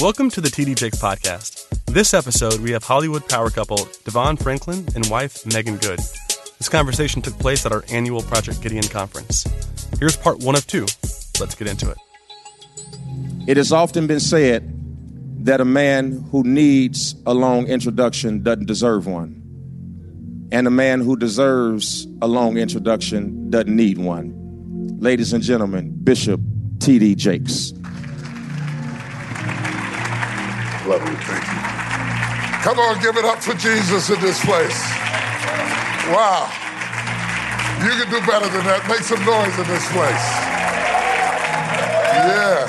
Welcome to the TD Jakes podcast. This episode, we have Hollywood power couple Devon Franklin and wife Meagan Good. This conversation took place at our annual Project Gideon conference. Here's part one of two. Let's get into it. It has often been said that a man who needs a long introduction doesn't deserve one. And a man who deserves a long introduction doesn't need one. Ladies and gentlemen, Bishop T.D. Jakes. Love you. Thank you. Come on, give it up for Jesus in this place. Wow. You can do better than that. Make some noise in this place. Yeah.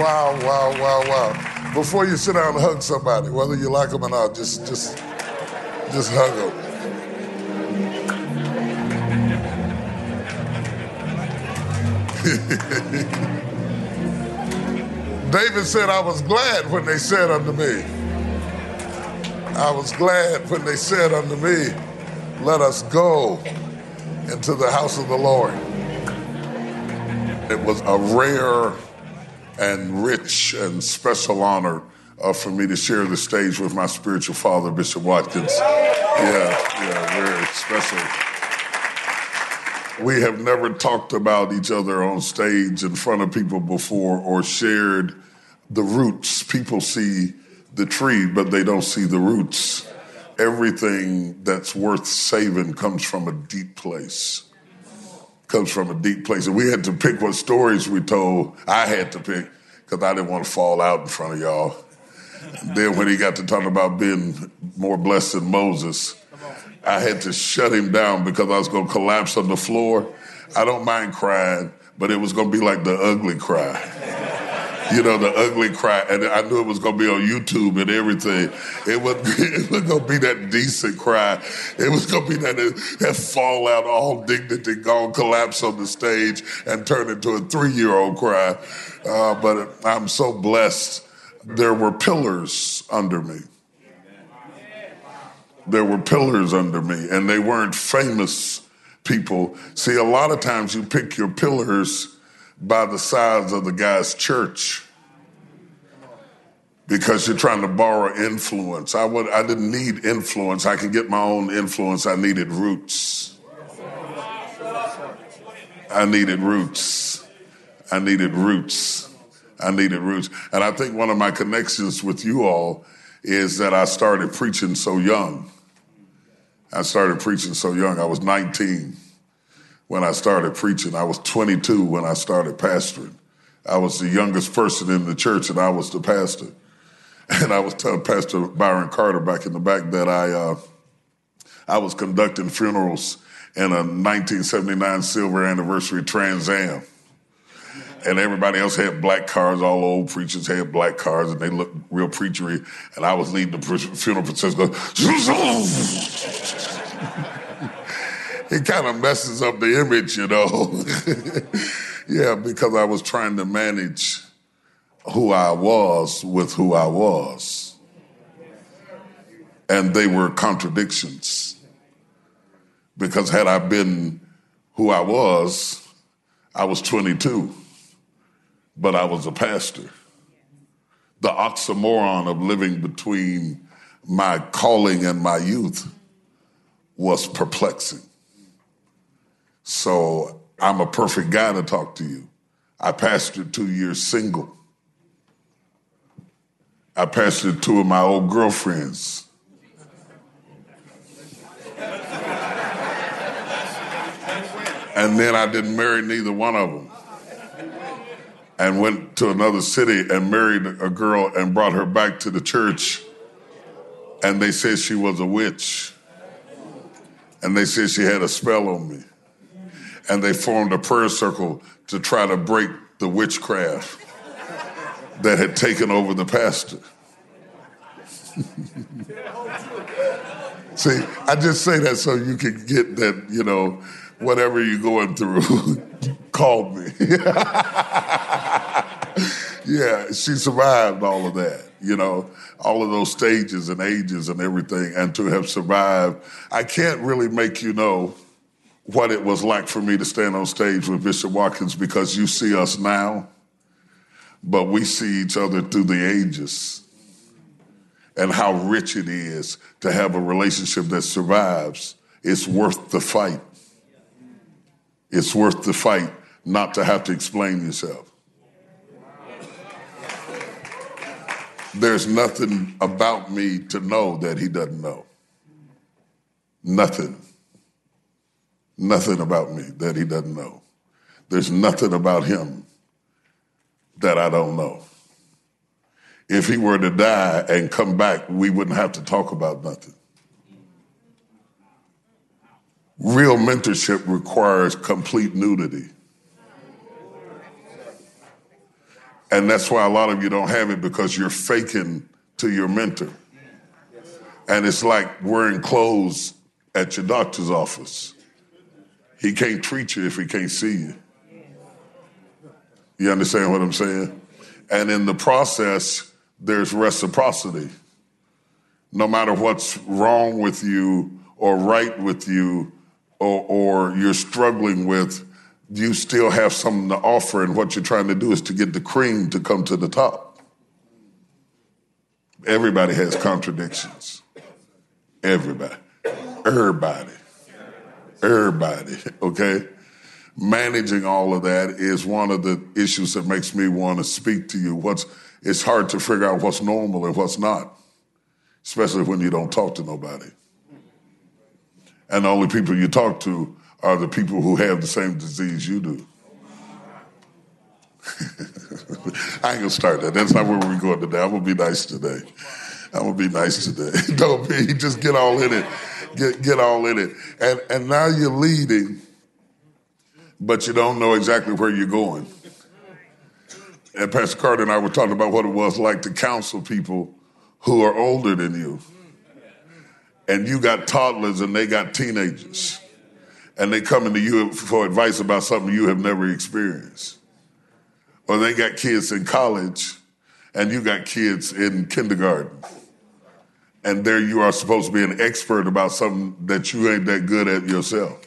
Wow, wow, wow, wow. Before you sit down and hug somebody, whether you like them or not, just just just hug them. David said, I was glad when they said unto me, I was glad when they said unto me, Let us go into the house of the Lord. It was a rare and rich and special honor uh, for me to share the stage with my spiritual father, Bishop Watkins. Yeah, yeah, very special. We have never talked about each other on stage in front of people before or shared the roots. People see the tree, but they don't see the roots. Everything that's worth saving comes from a deep place. Comes from a deep place. And we had to pick what stories we told. I had to pick because I didn't want to fall out in front of y'all. Then when he got to talk about being more blessed than Moses, I had to shut him down because I was going to collapse on the floor. I don't mind crying, but it was going to be like the ugly cry you know, the ugly cry. And I knew it was going to be on YouTube and everything. It was it was going to be that decent cry. It was going to be that, that fallout, all dignity gone, collapse on the stage and turn into a three year old cry. Uh, but I'm so blessed. There were pillars under me. There were pillars under me, and they weren't famous people. See, a lot of times you pick your pillars by the size of the guy's church because you're trying to borrow influence. I would I didn't need influence. I can get my own influence. I needed roots. I needed roots. I needed roots. I needed roots. And I think one of my connections with you all is that I started preaching so young. I started preaching so young. I was 19 when I started preaching. I was 22 when I started pastoring. I was the youngest person in the church, and I was the pastor. And I was telling Pastor Byron Carter back in the back that I uh, I was conducting funerals in a 1979 silver anniversary Trans Am. And everybody else had black cars. All old preachers had black cars, and they looked real preachery. And I was leading the funeral procession. it kind of messes up the image, you know. yeah, because I was trying to manage who I was with who I was. And they were contradictions. Because had I been who I was, I was 22, but I was a pastor. The oxymoron of living between my calling and my youth was perplexing. So I'm a perfect guy to talk to you. I pastored two years single. I pastored two of my old girlfriends. And then I didn't marry neither one of them. And went to another city and married a girl and brought her back to the church. And they said she was a witch. And they said she had a spell on me and they formed a prayer circle to try to break the witchcraft that had taken over the pastor. See, I just say that so you can get that, you know, whatever you're going through, call me. yeah, she survived all of that, you know, all of those stages and ages and everything, and to have survived. I can't really make you know what it was like for me to stand on stage with Bishop Watkins because you see us now, but we see each other through the ages and how rich it is to have a relationship that survives. It's worth the fight. It's worth the fight not to have to explain yourself. There's nothing about me to know that he doesn't know. Nothing. Nothing about me that he doesn't know. There's nothing about him that I don't know. If he were to die and come back, we wouldn't have to talk about nothing. Real mentorship requires complete nudity. And that's why a lot of you don't have it because you're faking to your mentor. And it's like wearing clothes at your doctor's office. He can't treat you if he can't see you. You understand what I'm saying? And in the process, there's reciprocity. No matter what's wrong with you or right with you or, or you're struggling with, you still have something to offer, and what you're trying to do is to get the cream to come to the top. Everybody has contradictions. Everybody. Everybody. Everybody. Okay? Managing all of that is one of the issues that makes me want to speak to you. What's it's hard to figure out what's normal and what's not, especially when you don't talk to nobody. And the only people you talk to are the people who have the same disease you do. I ain't gonna start that. That's not where we're going today. I'm gonna be nice today. I'm gonna be nice today. Don't be. Just get all in it. Get get all in it. And and now you're leading, but you don't know exactly where you're going. And Pastor Carter and I were talking about what it was like to counsel people who are older than you. And you got toddlers and they got teenagers and they coming to you for advice about something you have never experienced. Or they got kids in college and you got kids in kindergarten. And there you are supposed to be an expert about something that you ain't that good at yourself.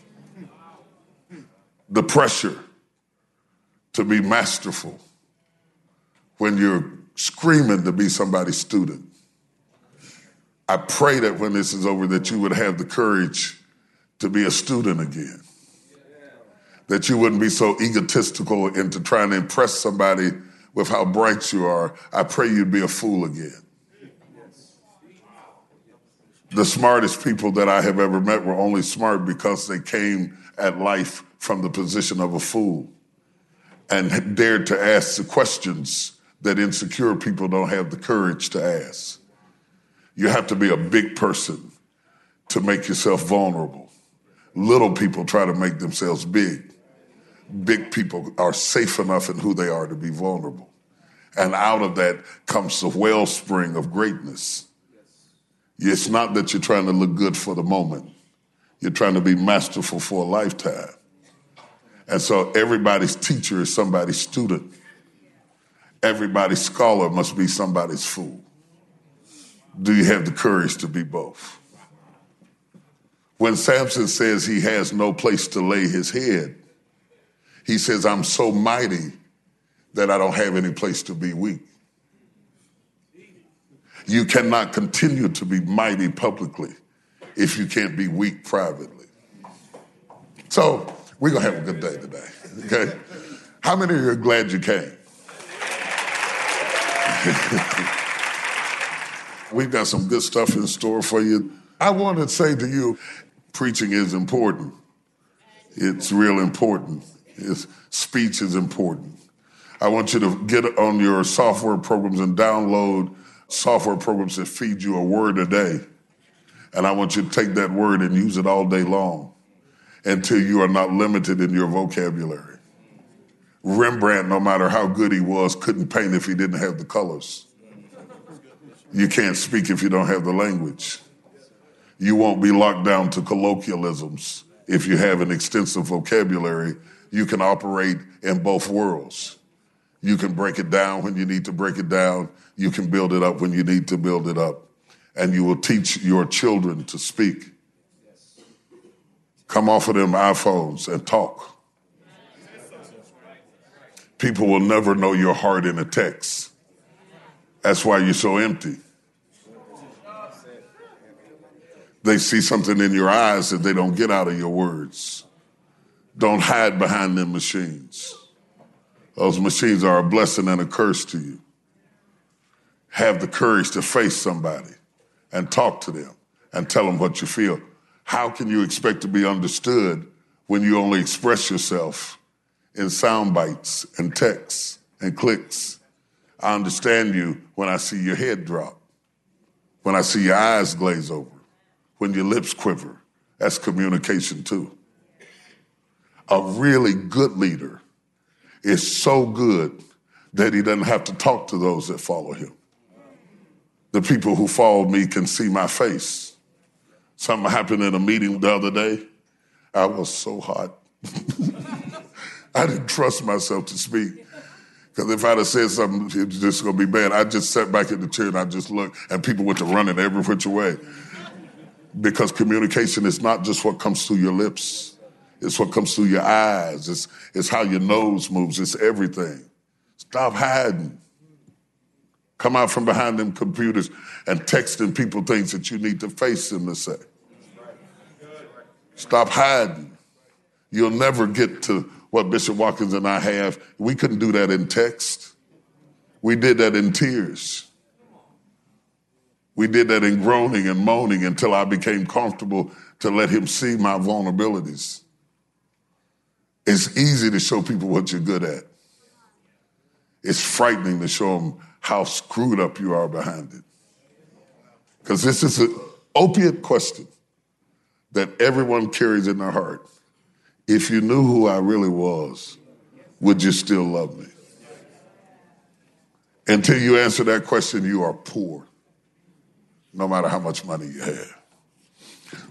The pressure to be masterful when you're screaming to be somebody's student. I pray that when this is over that you would have the courage to be a student again. That you wouldn't be so egotistical into trying to impress somebody with how bright you are. I pray you'd be a fool again. The smartest people that I have ever met were only smart because they came at life from the position of a fool and dared to ask the questions that insecure people don't have the courage to ask. You have to be a big person to make yourself vulnerable. Little people try to make themselves big. Big people are safe enough in who they are to be vulnerable. And out of that comes the wellspring of greatness. It's not that you're trying to look good for the moment. You're trying to be masterful for a lifetime. And so everybody's teacher is somebody's student. Everybody's scholar must be somebody's fool. Do you have the courage to be both? When Samson says he has no place to lay his head, he says, I'm so mighty that I don't have any place to be weak. You cannot continue to be mighty publicly if you can't be weak privately. So we're going to have a good day today, okay? How many of you are glad you came? We've got some good stuff in store for you. I want to say to you, preaching is important. It's real important. It's, speech is important. I want you to get on your software programs and download software programs that feed you a word a day. And I want you to take that word and use it all day long until you are not limited in your vocabulary. Rembrandt, no matter how good he was, couldn't paint if he didn't have the colors. You can't speak if you don't have the language. You won't be locked down to colloquialisms. If you have an extensive vocabulary, you can operate in both worlds. You can break it down when you need to break it down. You can build it up when you need to build it up. And you will teach your children to speak. Come off of them iPhones and talk. People will never know your heart in a text. That's why you're so empty. They see something in your eyes that they don't get out of your words. Don't hide behind them machines. Those machines are a blessing and a curse to you. Have the courage to face somebody and talk to them and tell them what you feel. How can you expect to be understood when you only express yourself in sound bites and texts and clicks? I understand you when I see your head drop, when I see your eyes glaze over, when your lips quiver. That's communication too. A really good leader is so good that he doesn't have to talk to those that follow him. The people who follow me can see my face. Something happened in a meeting the other day. I was so hot. I didn't trust myself to speak. Because if I'd have said something, it was just going to be bad. I just sat back in the chair and I just looked, and people went to running every which way. Because communication is not just what comes through your lips. It's what comes through your eyes. It's, it's how your nose moves. It's everything. Stop hiding. Come out from behind them computers and texting people things that you need to face them to say. Stop hiding. You'll never get to what Bishop Watkins and I have. We couldn't do that in text. We did that in tears. We did that in groaning and moaning until I became comfortable to let him see my vulnerabilities. It's easy to show people what you're good at. It's frightening to show them how screwed up you are behind it. Because this is an opiate question that everyone carries in their heart. If you knew who I really was, would you still love me? Until you answer that question, you are poor, no matter how much money you have.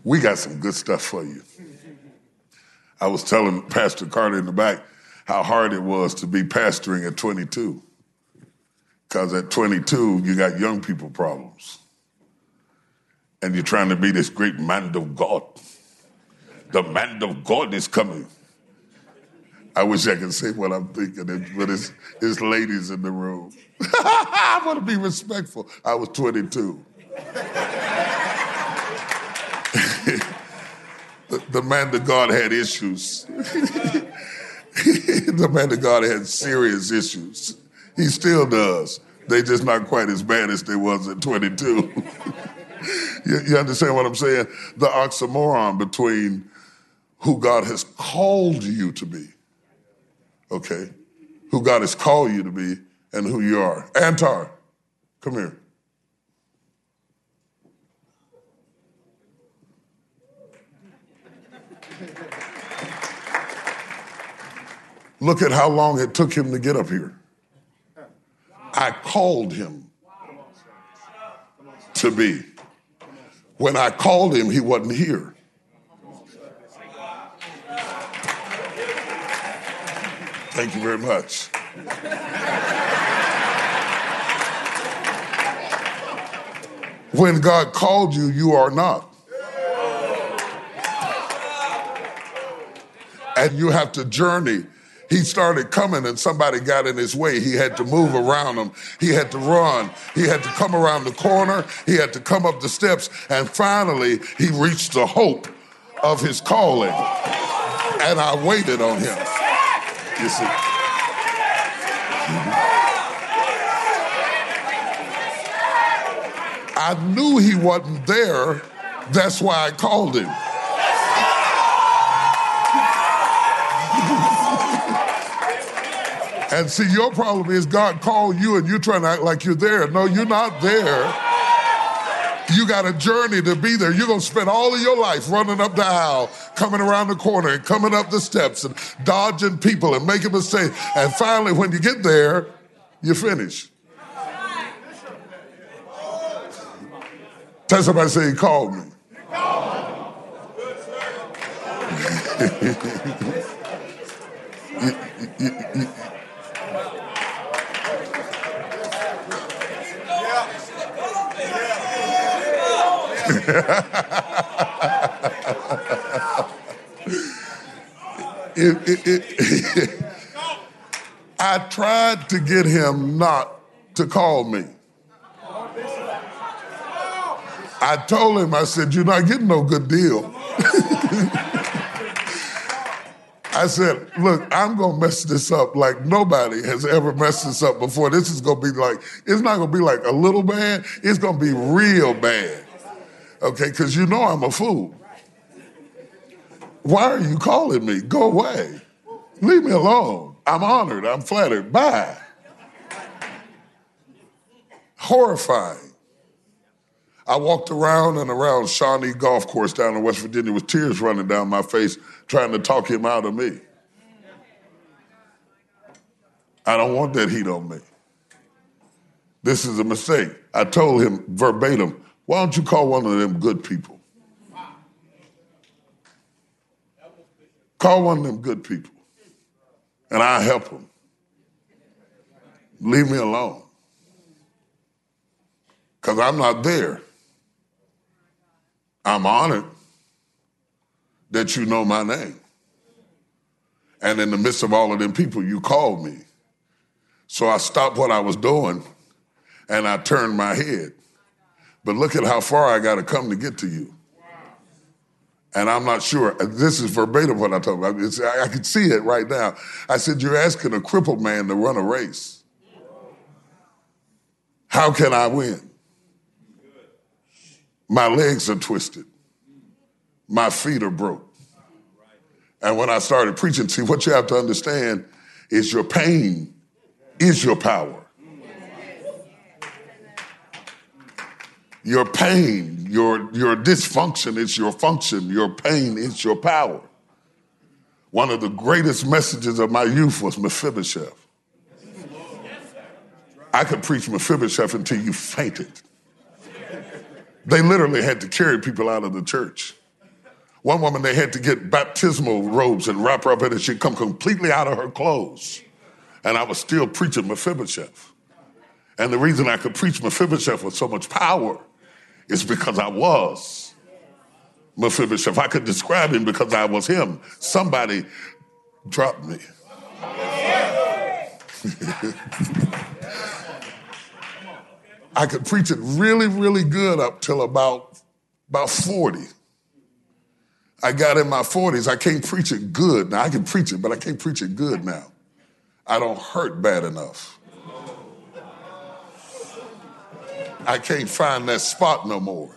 We got some good stuff for you. I was telling Pastor Carter in the back how hard it was to be pastoring at 22. Because at 22, you got young people problems. And you're trying to be this great man of God. The man of God is coming. I wish I could say what I'm thinking, but it's, it's ladies in the room. I want to be respectful. I was 22. the, the man of God had issues. the man of God had serious issues. He still does. They just not quite as bad as they was at 22. you, you understand what I'm saying? The oxymoron between who God has called you to be, okay, who God has called you to be, and who you are. Antar, come here. Look at how long it took him to get up here. I called him to be. When I called him, he wasn't here. Thank you very much. When God called you, you are not. And you have to journey he started coming and somebody got in his way. He had to move around him. He had to run. He had to come around the corner. He had to come up the steps. And finally, he reached the hope of his calling. And I waited on him. You see. I knew he wasn't there. That's why I called him. And see, your problem is God called you and you're trying to act like you're there. No, you're not there. You got a journey to be there. You're going to spend all of your life running up the aisle, coming around the corner and coming up the steps and dodging people and making mistakes. And finally, when you get there, you finish. Tell somebody, say, he called me. you, you, you, it, it, it, I tried to get him not to call me. I told him, I said, You're not getting no good deal. I said, Look, I'm going to mess this up like nobody has ever messed this up before. This is going to be like, it's not going to be like a little bad, it's going to be real bad. Okay, because you know I'm a fool. Why are you calling me? Go away. Leave me alone. I'm honored. I'm flattered. Bye. Horrifying. I walked around and around Shawnee Golf Course down in West Virginia with tears running down my face trying to talk him out of me. I don't want that heat on me. This is a mistake. I told him verbatim, why don't you call one of them good people? Call one of them good people, and I'll help them. Leave me alone. Because I'm not there. I'm honored that you know my name. And in the midst of all of them people, you called me. So I stopped what I was doing and I turned my head. But look at how far I got to come to get to you. And I'm not sure. This is verbatim what I told him. I, I can see it right now. I said, You're asking a crippled man to run a race. How can I win? My legs are twisted. My feet are broke. And when I started preaching, see, what you have to understand is your pain is your power. Your pain, your, your dysfunction is your function. Your pain is your power. One of the greatest messages of my youth was Mephibosheth. I could preach Mephibosheth until you fainted. They literally had to carry people out of the church. One woman, they had to get baptismal robes and wrap her up in it. She'd come completely out of her clothes. And I was still preaching Mephibosheth. And the reason I could preach Mephibosheth with so much power is because I was Mephibosheth. I could describe him because I was him. Somebody dropped me. I could preach it really, really good up till about, about 40. I got in my 40s. I can't preach it good. Now, I can preach it, but I can't preach it good now. I don't hurt bad enough. I can't find that spot no more.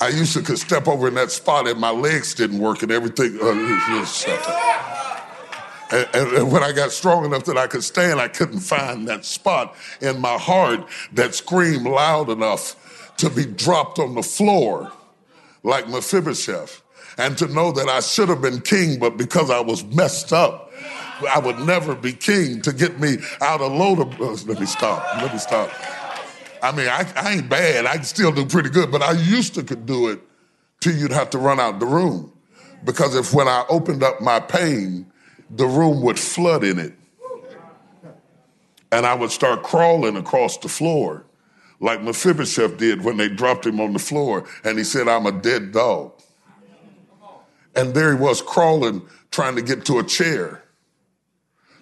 I used to could step over in that spot and my legs didn't work and everything. Uh, and, and, and, when I got strong enough that I could stand, I couldn't find that spot in my heart that screamed loud enough to be dropped on the floor like Mephibosheth and to know that I should have been king, but because I was messed up, I would never be king to get me out of Lo Debar. Uh, let me stop. Let me stop. I mean, I, I ain't bad. I can still do pretty good, but I used to could do it till you'd have to run out the room. Because if when I opened up my pain, the room would flood in it. And I would start crawling across the floor like Mephibosheth did when they dropped him on the floor and he said, I'm a dead dog. And there he was crawling, trying to get to a chair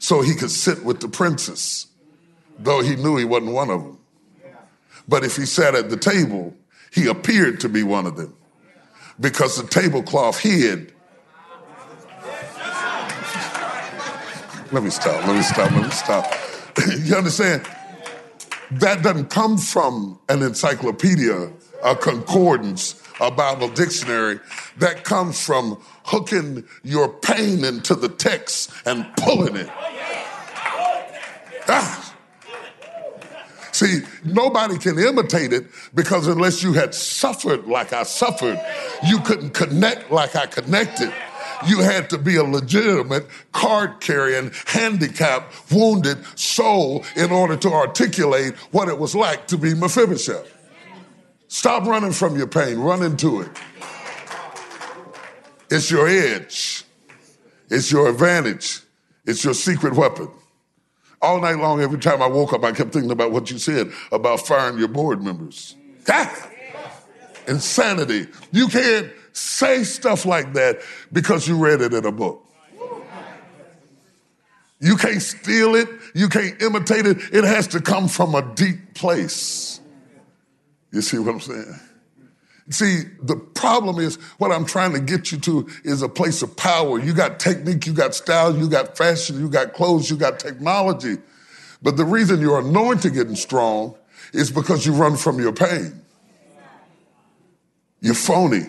so he could sit with the princess, though he knew he wasn't one of them. But if he sat at the table, he appeared to be one of them because the tablecloth hid Let me stop. Let me stop. Let me stop. you understand? That doesn't come from an encyclopedia, a concordance, a Bible dictionary. That comes from hooking your pain into the text and pulling it. Ah. See, nobody can imitate it because unless you had suffered like I suffered, you couldn't connect like I connected you had to be a legitimate card carrying, handicapped, wounded soul in order to articulate what it was like to be Mephibosheth. Stop running from your pain, run into it. It's your edge, it's your advantage, it's your secret weapon. All night long, every time I woke up, I kept thinking about what you said about firing your board members. Insanity. You can't say stuff like that because you read it in a book. You can't steal it. You can't imitate it. It has to come from a deep place. You see what I'm saying? See, the problem is what I'm trying to get you to is a place of power. You got technique, you got style, you got fashion, you got clothes, you got technology. But the reason your anointing getting strong is because you run from your pain. You're phony.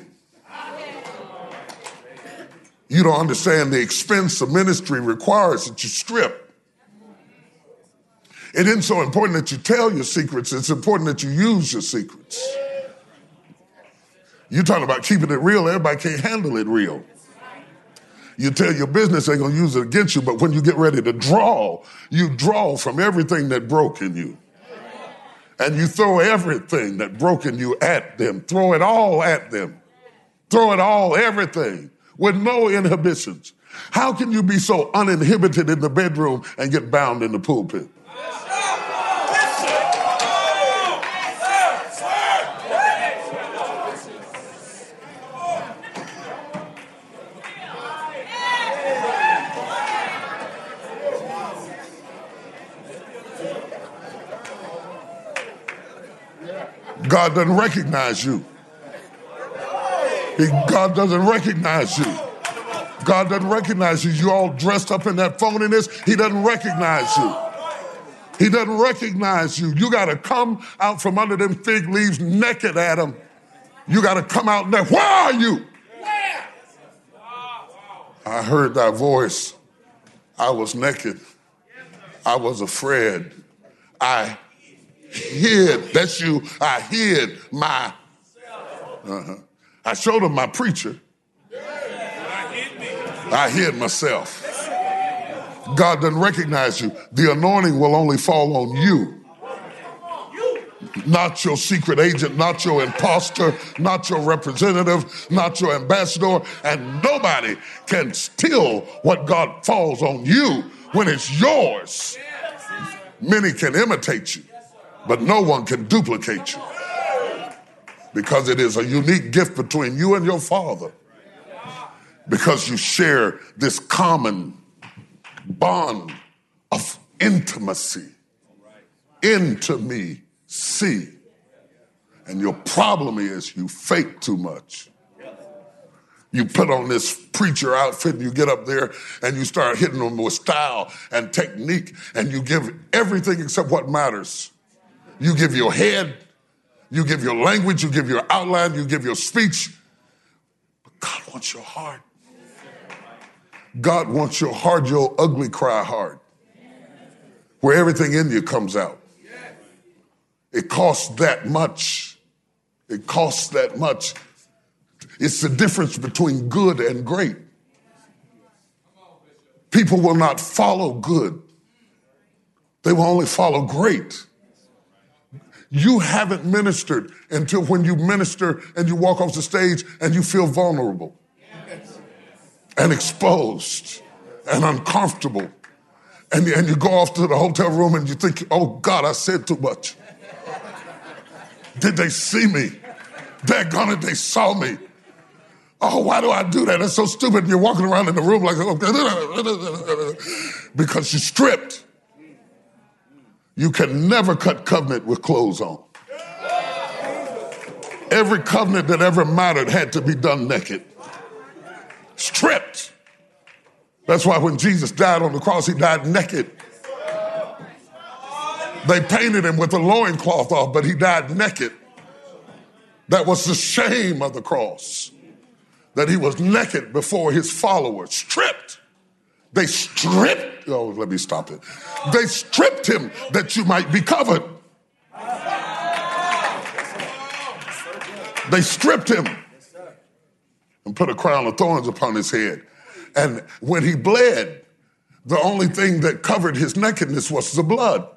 You don't understand the expense of ministry requires that you strip. It isn't so important that you tell your secrets, it's important that you use your secrets. You're talking about keeping it real, everybody can't handle it real. You tell your business they're gonna use it against you, but when you get ready to draw, you draw from everything that broke in you. And you throw everything that broke in you at them. Throw it all at them. Throw it all, everything with no inhibitions. How can you be so uninhibited in the bedroom and get bound in the pulpit? God doesn't recognize you. God doesn't recognize you. God doesn't recognize you. You all dressed up in that phoniness. He doesn't recognize you. He doesn't recognize you. You got to come out from under them fig leaves naked, Adam. You got to come out there. Where are you? I heard that voice. I was naked. I was afraid. I hid. That's you. I hid my. Uh-huh. I showed him my preacher. I hid myself. God doesn't recognize you. The anointing will only fall on you. Not your secret agent, not your impostor, not your representative, not your ambassador, and nobody can steal what God falls on you when it's yours. Many can imitate you, but no one can duplicate you. Because it is a unique gift between you and your father. Because you share this common bond of intimacy. Into me see and your problem is you fake too much. You put on this preacher outfit and you get up there and you start hitting them with style and technique and you give everything except what matters you give your head you give your language, you give your outline, you give your speech. But God wants your heart. God wants your heart, your ugly cry heart, where everything in you comes out. It costs that much. It costs that much. It's the difference between good and great. People will not follow good, they will only follow great. You haven't ministered until when you minister and you walk off the stage and you feel vulnerable and exposed and uncomfortable. And, and you go off to the hotel room and you think, oh God, I said too much. Did they see me? Daggone it, they saw me. Oh, why do I do that? That's so stupid. And you're walking around in the room like, because you stripped. You can never cut covenant with clothes on. Every covenant that ever mattered had to be done naked, stripped. That's why when Jesus died on the cross, he died naked. They painted him with a loincloth off, but he died naked. That was the shame of the cross, that he was naked before his followers, stripped. They stripped, oh, let me stop it. They stripped him that you might be covered. They stripped him and put a crown of thorns upon his head. And when he bled, the only thing that covered his nakedness was the blood.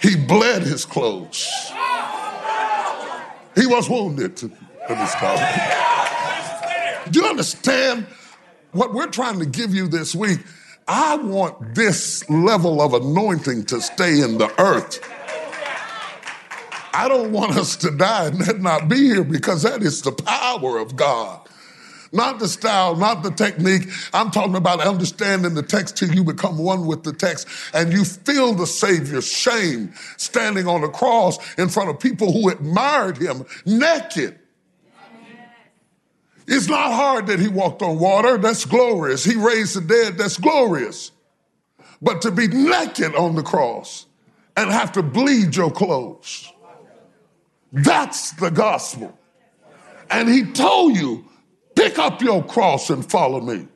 He bled his clothes. He was wounded. Let me stop. Do you understand what we're trying to give you this week? I want this level of anointing to stay in the earth. I don't want us to die and not be here because that is the power of God. not the style, not the technique. I'm talking about understanding the text till you become one with the text and you feel the Savior's shame standing on the cross in front of people who admired him naked. It's not hard that he walked on water. That's glorious. He raised the dead. That's glorious. But to be naked on the cross and have to bleed your clothes, that's the gospel. And he told you, pick up your cross and follow me.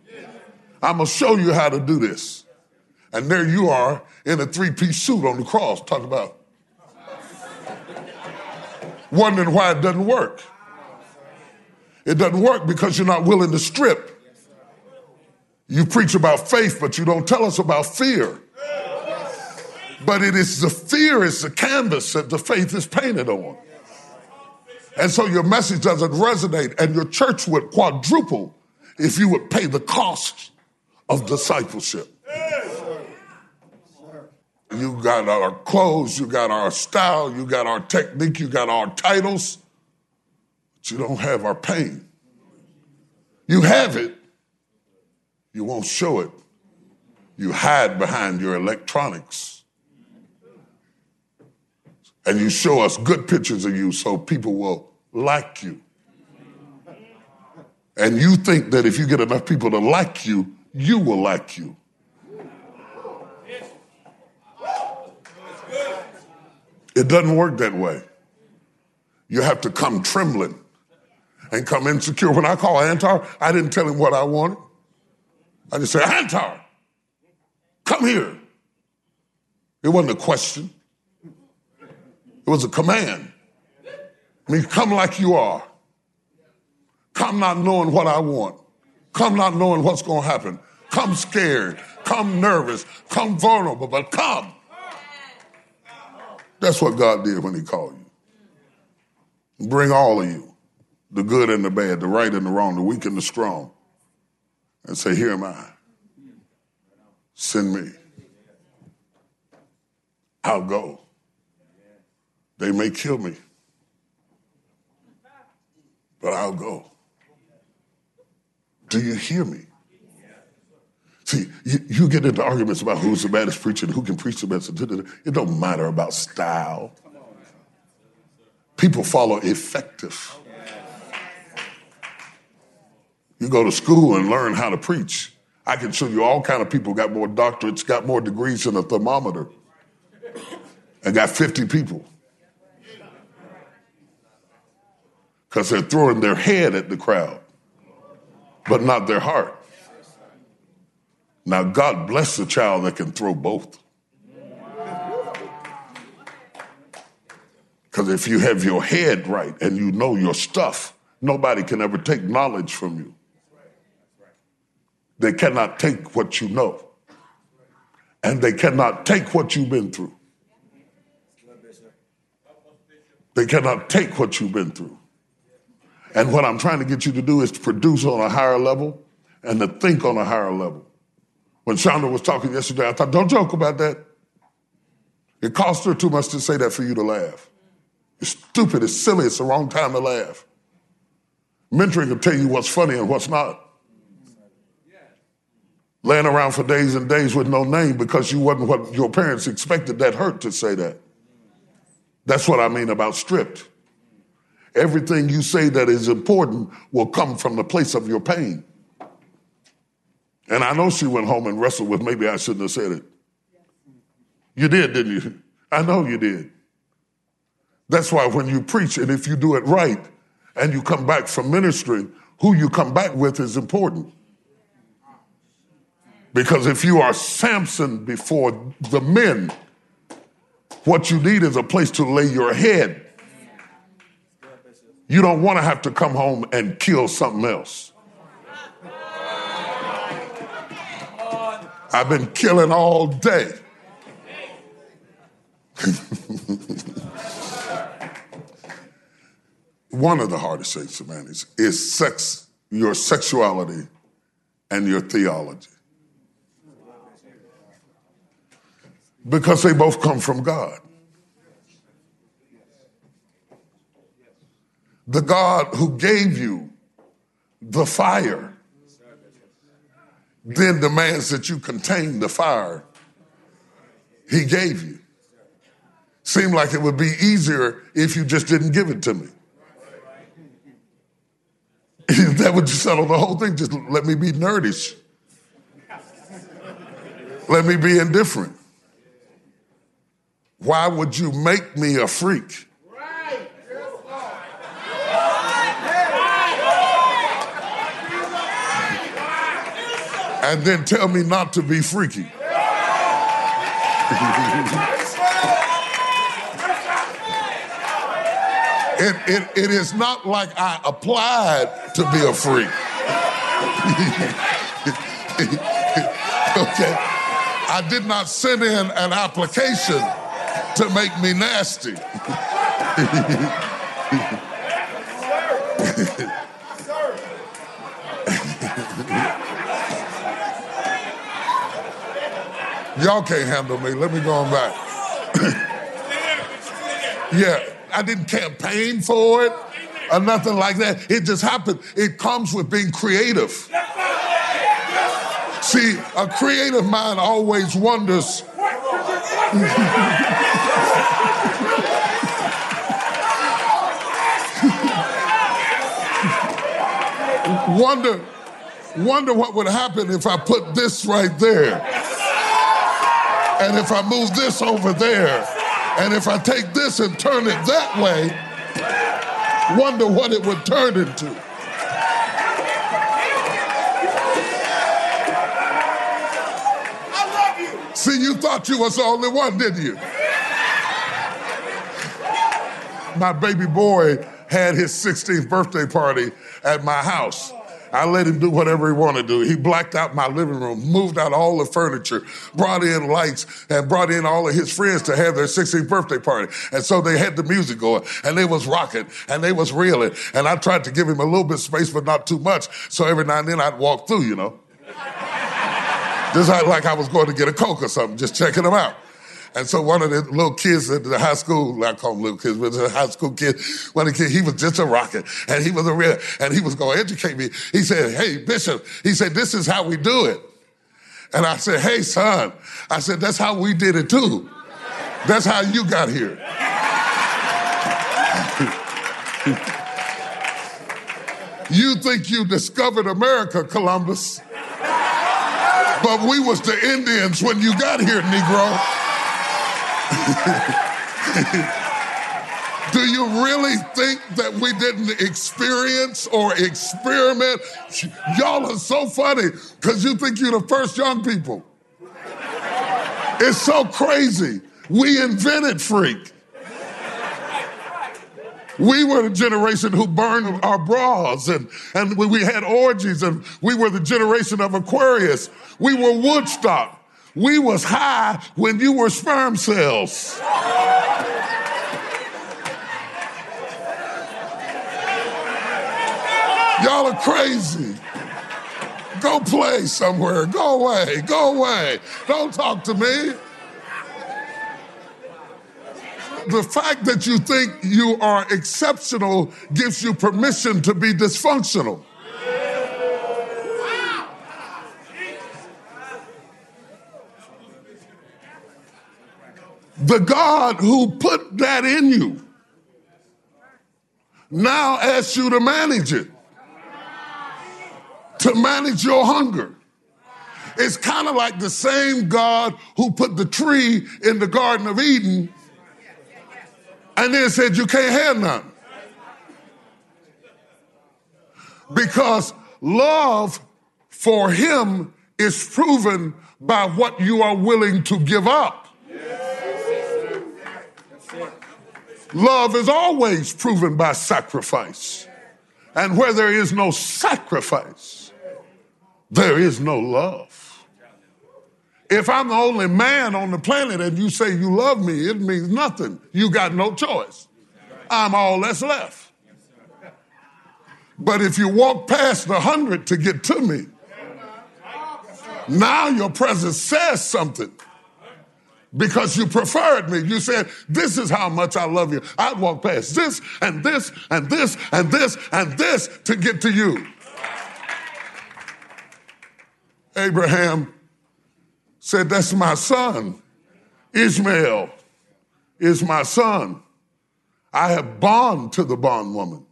I'm going to show you how to do this. And there you are in a three piece suit on the cross, talk about wondering why it doesn't work. It doesn't work because you're not willing to strip. You preach about faith, but you don't tell us about fear. But it is the fear is the canvas that the faith is painted on. And so your message doesn't resonate, and your church would quadruple if you would pay the cost of discipleship. You got our clothes, you got our style, you got our technique, you got our titles you don't have our pain. You have it, you won't show it. You hide behind your electronics. And you show us good pictures of you so people will like you. And you think that if you get enough people to like you, you will like you. It doesn't work that way. You have to come trembling and come insecure. When I call Antar, I didn't tell him what I wanted. I just said, Antar, come here. It wasn't a question. It was a command. I mean, come like you are. Come not knowing what I want. Come not knowing what's going to happen. Come scared. Come nervous. Come vulnerable, but come. That's what God did when He called you. Bring all of you the good and the bad, the right and the wrong, the weak and the strong, and say, Here am I. Send me. I'll go. They may kill me, but I'll go. Do you hear me? See, you, you, get into arguments about who's the baddest preacher and who can preach the best. It don't matter about style. People follow effective. You go to school and learn how to preach. I can show you all kind of people got more doctorates, got more degrees than a thermometer, and got 50 people. Because they're throwing their head at the crowd, but not their heart. Now, God bless the child that can throw both. Because if you have your head right and you know your stuff, nobody can ever take knowledge from you. They cannot take what you know. And they cannot take what you've been through. They cannot take what you've been through. And what I'm trying to get you to do is to produce on a higher level and to think on a higher level. When Shonda was talking yesterday, I thought, don't joke about that. It costs her too much to say that for you to laugh. It's stupid, it's silly, it's the wrong time to laugh. Mentoring will tell you what's funny and what's not laying around for days and days with no name because you wasn't what your parents expected. That hurt to say that. That's what I mean about stripped. Everything you say that is important will come from the place of your pain. And I know she went home and wrestled with maybe I shouldn't have said it. You did, didn't you? I know you did. That's why when you preach and if you do it right and you come back from ministry, who you come back with is important. Because if you are Samson before the men, what you need is a place to lay your head. You don't want to have to come home and kill something else. I've been killing all day. One of the hardest things, man, is, is sex, your sexuality and your theology. Because they both come from God. The God who gave you the fire, then demands that you contain the fire he gave you. Seemed like it would be easier if you just didn't give it to me. that would settle the whole thing. Just let me be nerdish. Let me be indifferent. Why would you make me a freak? And then tell me not to be freaky. It, it, it is not like I applied to be a freak. okay? I did not send in an application to make me nasty. Y'all can't handle me. Let me go on back. yeah. I didn't campaign for it or nothing like that. It just happened. It comes with being creative. See, a creative mind always wonders. wonder, wonder what would happen if I put this right there. And if I move this over there. And if I take this and turn it that way, wonder what it would turn into. See, you thought you was the only one, didn't you? My baby boy had his 16th birthday party at my house. I let him do whatever he wanted to do. He blacked out my living room, moved out all the furniture, brought in lights, and brought in all of his friends to have their 16th birthday party. And so they had the music going, and they was rocking, and they was reeling. And I tried to give him a little bit of space, but not too much. So every now and then I'd walk through, you know. Just like I was going to get a Coke or something, just checking them out. And so one of the little kids at the high school, I call them little kids, but the high school kid, one of the kids, he was just a rocket. And he was a real, and he was going to educate me. He said, hey, Bishop, he said, this is how we do it. And I said, hey, son, I said, that's how we did it too. That's how you got here. you think you discovered America, Columbus. But we was the Indians when you got here, Negro. Do you really think that we didn't experience or experiment? Y'all are so funny because you think you're the first young people. It's so crazy. We invented freak. We were the generation who burned our bras and, and we had orgies and we were the generation of Aquarius. We were Woodstock. We was high when you were sperm cells. Y'all are crazy. Go play somewhere. Go away. Go away. Don't talk to me. The fact that you think you are exceptional gives you permission to be dysfunctional. The God who put that in you now asks you to manage it, to manage your hunger. It's kind of like the same God who put the tree in the Garden of Eden and then said, You can't have none. Because love for him is proven by what you are willing to give up. Love is always proven by sacrifice. And where there is no sacrifice, there is no love. If I'm the only man on the planet and you say you love me, it means nothing. You got no choice. I'm all that's left. But if you walk past the hundred to get to me, now your presence says something because you preferred me. You said, This is how much I love you. I'd walk past this and this and this and this and this to get to you. Abraham said, That's my son. Ishmael is my son. I have bond to the bondwoman.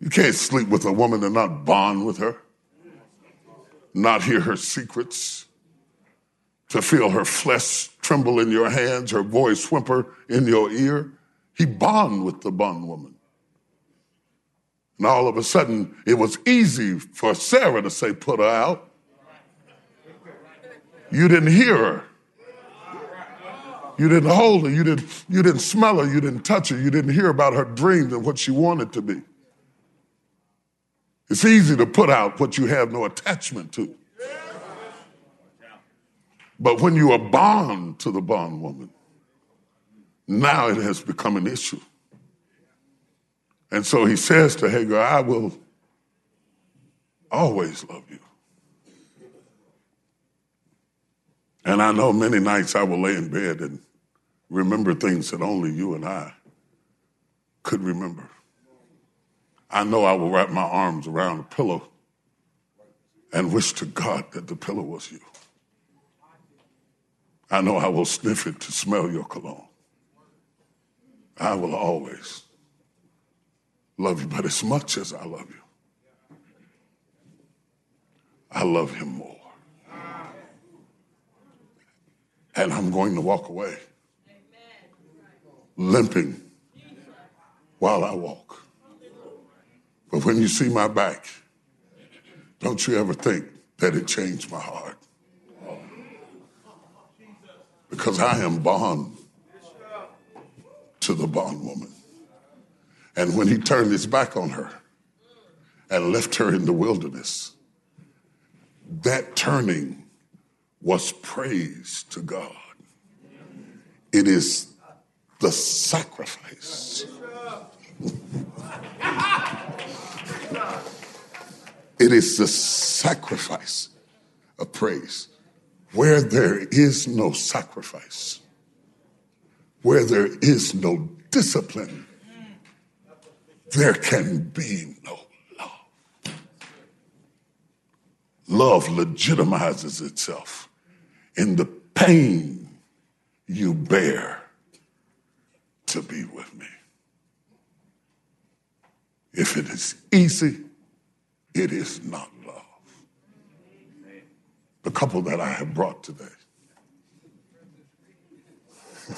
You can't sleep with a woman and not bond with her, not hear her secrets, to feel her flesh tremble in your hands, her voice whimper in your ear. He bond with the bondwoman. And all of a sudden, it was easy for Sarah to say, Put her out. You didn't hear her. You didn't hold her. You didn't, you didn't smell her. You didn't touch her. You didn't hear about her dreams and what she wanted to be. It's easy to put out what you have no attachment to. But when you are bond to the bondwoman, now it has become an issue. And so he says to Hagar, I will always love you. And I know many nights I will lay in bed and remember things that only you and I could remember. I know I will wrap my arms around a pillow and wish to God that the pillow was you. I know I will sniff it to smell your cologne. I will always love you, but as much as I love you, I love him more. And I'm going to walk away limping while I walk. But when you see my back, don't you ever think that it changed my heart. Because I am bond to the bondwoman. And when he turned his back on her and left her in the wilderness, that turning was praise to God. It is the sacrifice. it is the sacrifice of praise. Where there is no sacrifice, where there is no discipline, there can be no love. Love legitimizes itself in the pain you bear to be with me. If it is easy, it is not couple that I have brought today.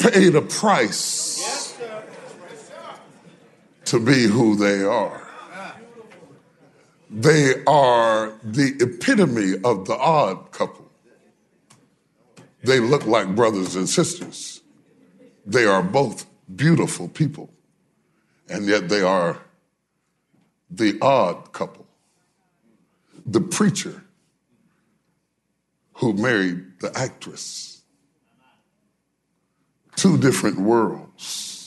paid a price to be who they are. They are the epitome of the odd couple. They look like brothers and sisters. They are both beautiful people, and yet they are the odd couple. The preacher who married the actress two different worlds.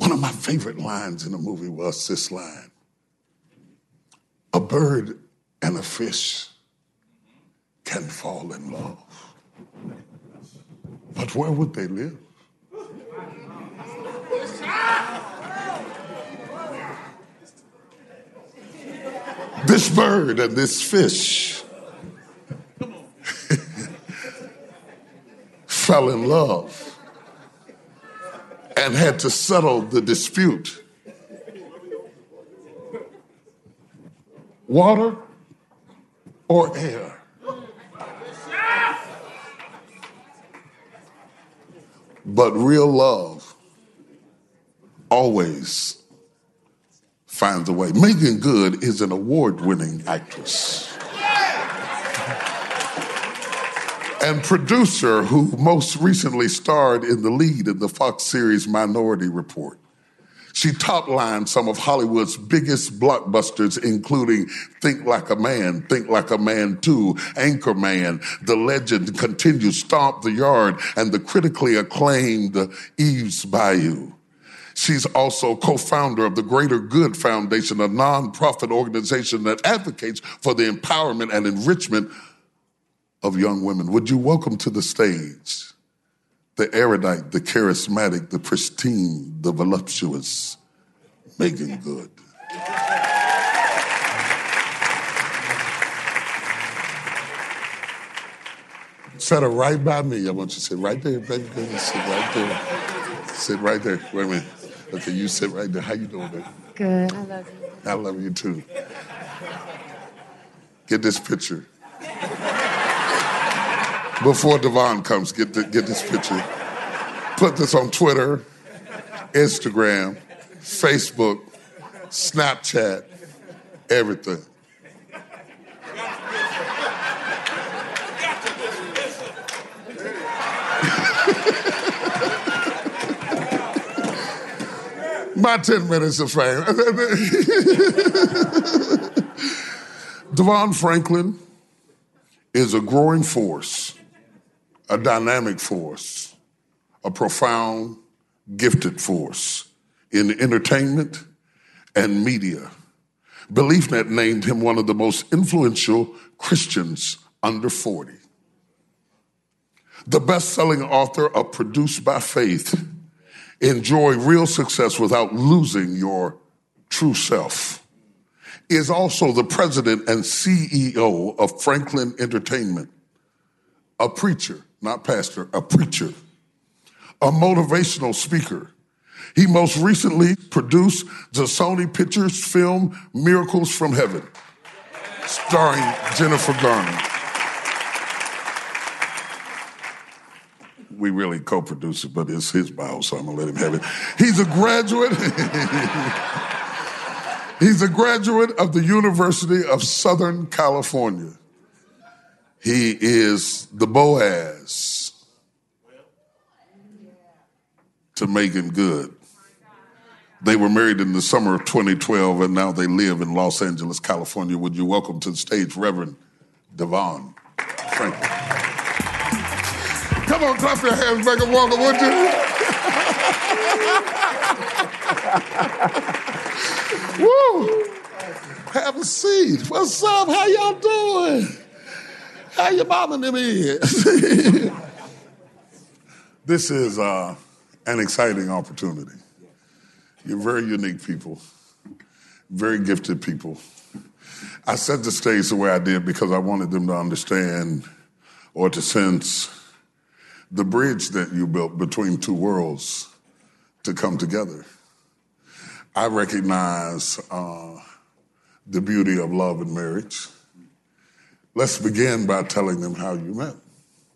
One of my favorite lines in the movie was this line A bird and a fish can fall in love. But where would they live? This bird and this fish fell in love and had to settle the dispute. Water or air? But real love always finds a way. Meagan Good is an award winning actress. And producer who most recently starred in the lead in the Fox series Minority Report. She top-lined some of Hollywood's biggest blockbusters, including Think Like a Man, Think Like a Man 2, Anchorman, The Legend Continues, Stomp the Yard, and the critically acclaimed Eve's Bayou. She's also co-founder of the Greater Good Foundation, a nonprofit organization that advocates for the empowerment and enrichment of young women. Would you welcome to the stage the erudite, the charismatic, the pristine, the voluptuous Meagan Good. Set her right by me. I want you to sit right there, baby. Sit right there. Sit right there. Wait a minute. Okay, you sit right there. How you doing, baby? Good. I love you. I love you too. Get this picture. Before Devon comes, get, the, get this picture. Put this on Twitter, Instagram, Facebook, Snapchat, everything. My 10 minutes of fame. Devon Franklin is a growing force a dynamic force, a profound, gifted force in entertainment and media. BeliefNet named him one of the most influential Christians under 40. The best selling author of Produced by Faith. Enjoy real success without losing your true self. Is also the president and CEO of Franklin Entertainment, a preacher, not pastor, a preacher, a motivational speaker. He most recently produced the Sony Pictures film Miracles from Heaven, starring Jennifer Garner. We really co produce it, but it's his bio, so I'm gonna let him have it. He's a graduate. He's a graduate of the University of Southern California. He is the Boaz to Meagan Good. They were married in the summer of 2012 and now they live in Los Angeles, California. Would you welcome to the stage Reverend Devon Franklin? Come on, clap your hands, Megan Walker, would you? Woo! Have a seat. What's up? How y'all doing? How your mama is? this is uh, an exciting opportunity. You're very unique people, very gifted people. I set the stage the way I did because I wanted them to understand or to sense the bridge that you built between two worlds to come together. I recognize uh, the beauty of love and marriage. Let's begin by telling them how you met.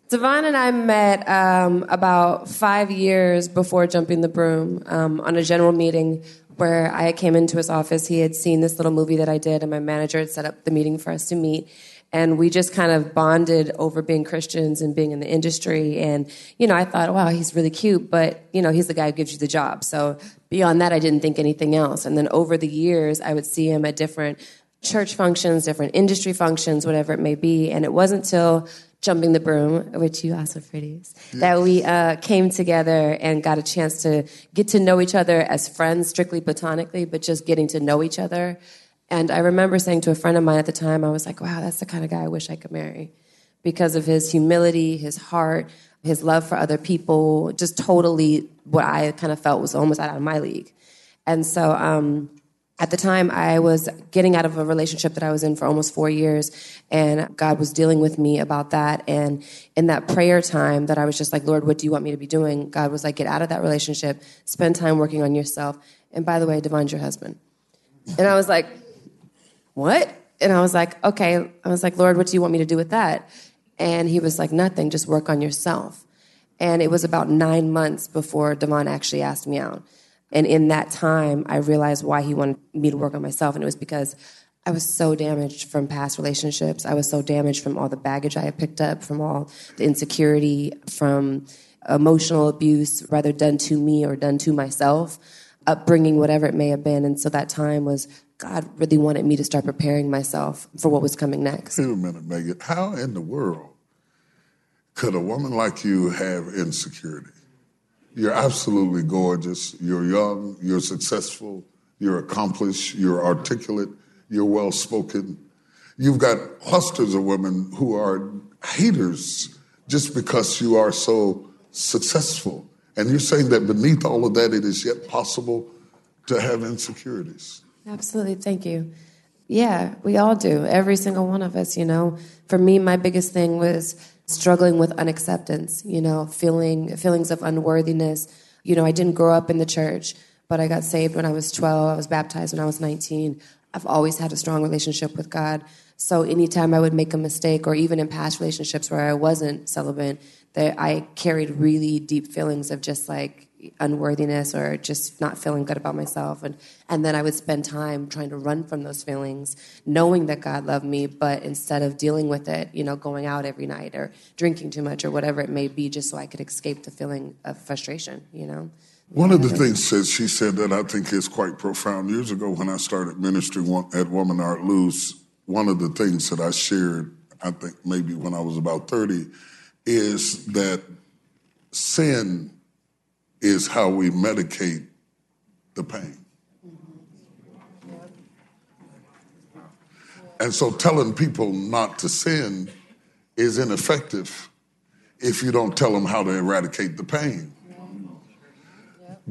Devon and I met um, about five years before jumping the broom um, on a general meeting where I came into his office. He had seen this little movie that I did, and my manager had set up the meeting for us to meet. And we just kind of bonded over being Christians and being in the industry. And, you know, I thought, wow, he's really cute, but, you know, he's the guy who gives you the job. So beyond that, I didn't think anything else. And then over the years, I would see him at different church functions, different industry functions, whatever it may be. And it wasn't until jumping the broom, which you also produce, yes. that we uh, came together and got a chance to get to know each other as friends, strictly platonically, but just getting to know each other. And I remember saying to a friend of mine at the time, I was like, wow, that's the kind of guy I wish I could marry because of his humility, his heart, his love for other people, just totally what I kind of felt was almost out of my league. And so, um, at the time i was getting out of a relationship that i was in for almost four years and god was dealing with me about that. And in that prayer time that i was just like lord what do you want me to be doing? God was like get out of that relationship. Spend time working on yourself. And by the way devon's your husband. And i was like what? And i was like okay. I was like lord what do you want me to do with that? And he was like nothing. Just work on yourself. And it was about nine months before devon actually asked me out and in that time, I realized why he wanted me to work on myself. And it was because I was so damaged from past relationships. I was so damaged from all the baggage I had picked up, from all the insecurity, from emotional abuse, rather done to me or done to myself. upbringing, whatever it may have been. And so that time was God really wanted me to start preparing myself for what was coming next. Wait a minute, Meagan. How in the world could a woman like you have insecurity? You're absolutely gorgeous. You're young. You're successful. You're accomplished. You're articulate. You're well spoken. You've got clusters of women who are haters just because you are so successful. And you're saying that beneath all of that, it is yet possible to have insecurities. Absolutely. Thank you. Yeah, we all do. Every single one of us, you know. For me, my biggest thing was struggling with unacceptance, you know, feeling feelings of unworthiness. You know, I didn't grow up in the church, but I got saved when I was 12. I was baptized when I was 19. I've always had a strong relationship with God. So anytime I would make a mistake, or even in past relationships where I wasn't celibate, that I carried really deep feelings of just like unworthiness or just not feeling good about myself. And and then I would spend time trying to run from those feelings knowing that God loved me but instead of dealing with it you know going out every night or drinking too much or whatever it may be just so I could escape the feeling of frustration you know? One of the things that she said that I think is quite profound years ago when I started ministering at Woman Art Loose one of the things that I shared I think maybe when I was about 30 is that sin is how we medicate the pain. And so telling people not to sin is ineffective if you don't tell them how to eradicate the pain.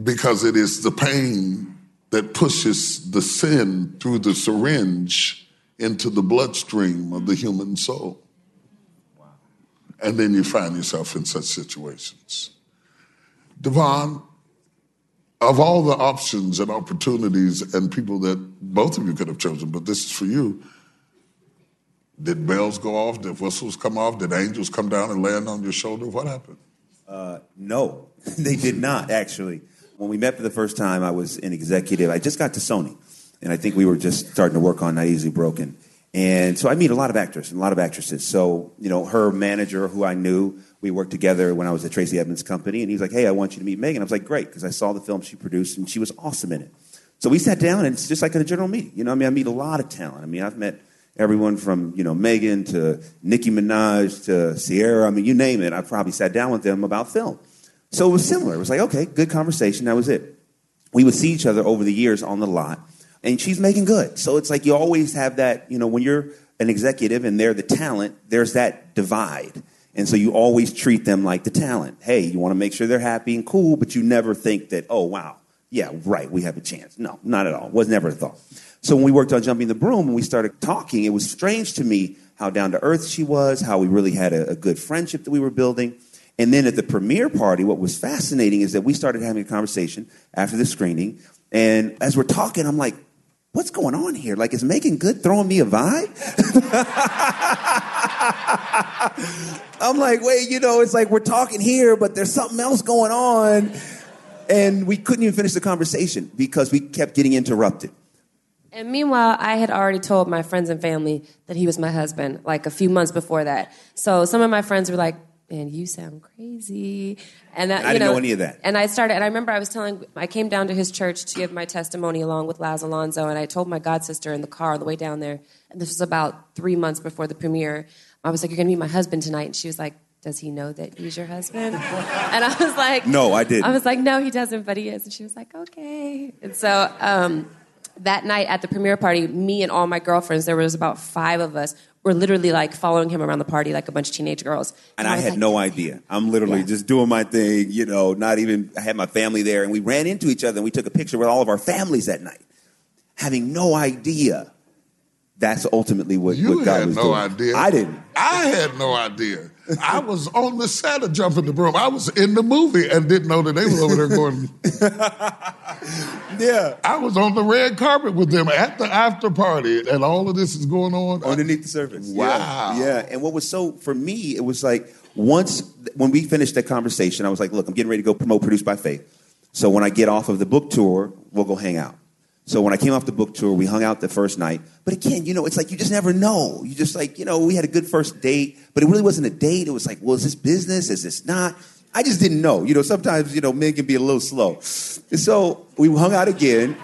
Because it is the pain that pushes the sin through the syringe into the bloodstream of the human soul. And then you find yourself in such situations. Devon, of all the options and opportunities and people that both of you could have chosen, but this is for you. Did bells go off? Did whistles come off? Did angels come down and land on your shoulder? What happened? Uh, no, they did not, actually. When we met for the first time, I was an executive. I just got to Sony, and I think we were just starting to work on Not Easily Broken. And so I meet a lot of actors and a lot of actresses. So, you know, her manager, who I knew, we worked together when I was at Tracey Edmonds Company, and he's like, hey, I want you to meet Meagan. I was like, great, because I saw the film she produced, and she was awesome in it. So we sat down, and it's just like at a general meeting. You know, I mean, I meet a lot of talent. I mean, I've met everyone from, you know, Meagan to Nicki Minaj to Ciara. I mean, you name it. I probably sat down with them about film. So it was similar. It was like, okay, good conversation. That was it. We would see each other over the years on the lot and she's Meagan Good. So it's like you always have that, you know, when you're an executive and they're the talent, there's that divide. And so you always treat them like the talent. Hey, you want to make sure they're happy and cool, but you never think that, oh, wow, yeah, right, we have a chance. No, not at all. Was never a thought. So when we worked on Jumping the Broom and we started talking, it was strange to me how down to earth she was, how we really had a, a good friendship that we were building. And then at the premiere party, what was fascinating is that we started having a conversation after the screening. And as we're talking, I'm like, what's going on here? Like, is Meagan Good throwing me a vibe? I'm like, wait, you know, it's like we're talking here, but there's something else going on. And we couldn't even finish the conversation because we kept getting interrupted. And meanwhile, I had already told my friends and family that he was my husband, like a few months before that. So some of my friends were like, and you sound crazy. And, that, I didn't know, know, any of that. And I started, and I remember I was telling, I came down to his church to give my testimony along with Laz Alonso, and I told my god sister in the car on the way down there, and this was about three months before the premiere. I was like, "You're gonna meet my husband tonight," and she was like, "Does he know that he's your husband?" and I was like, "No, I didn't." I was like, "No, he doesn't, but he is." And she was like, "Okay." And so. Um, that night at the premiere party, me and all my girlfriends, there was about five of us, were literally like following him around the party like a bunch of teenage girls. And, and I, I had like, no idea. I'm literally yeah. just doing my thing, you know, not even, I had my family there and we ran into each other and we took a picture with all of our families that night, having no idea that's ultimately what, you what God had was no doing. idea. I didn't. I had no idea. I was on the set of Jumping the Broom. I was in the movie and didn't know that they were over there going. yeah. I was on the red carpet with them at the after party, and all of this is going on underneath the surface. Wow. Yeah. yeah. And what was so for me, it was like once when we finished that conversation, I was like, "Look, I'm getting ready to go promote Produced by Faith." So when I get off of the book tour, we'll go hang out. So when I came off the book tour, we hung out the first night. But again, you know, it's like you just never know. You just like, you know, we had a good first date, but it really wasn't a date. It was like, well, is this business? Is this not? I just didn't know. You know, sometimes, you know, men can be a little slow. And so we hung out again.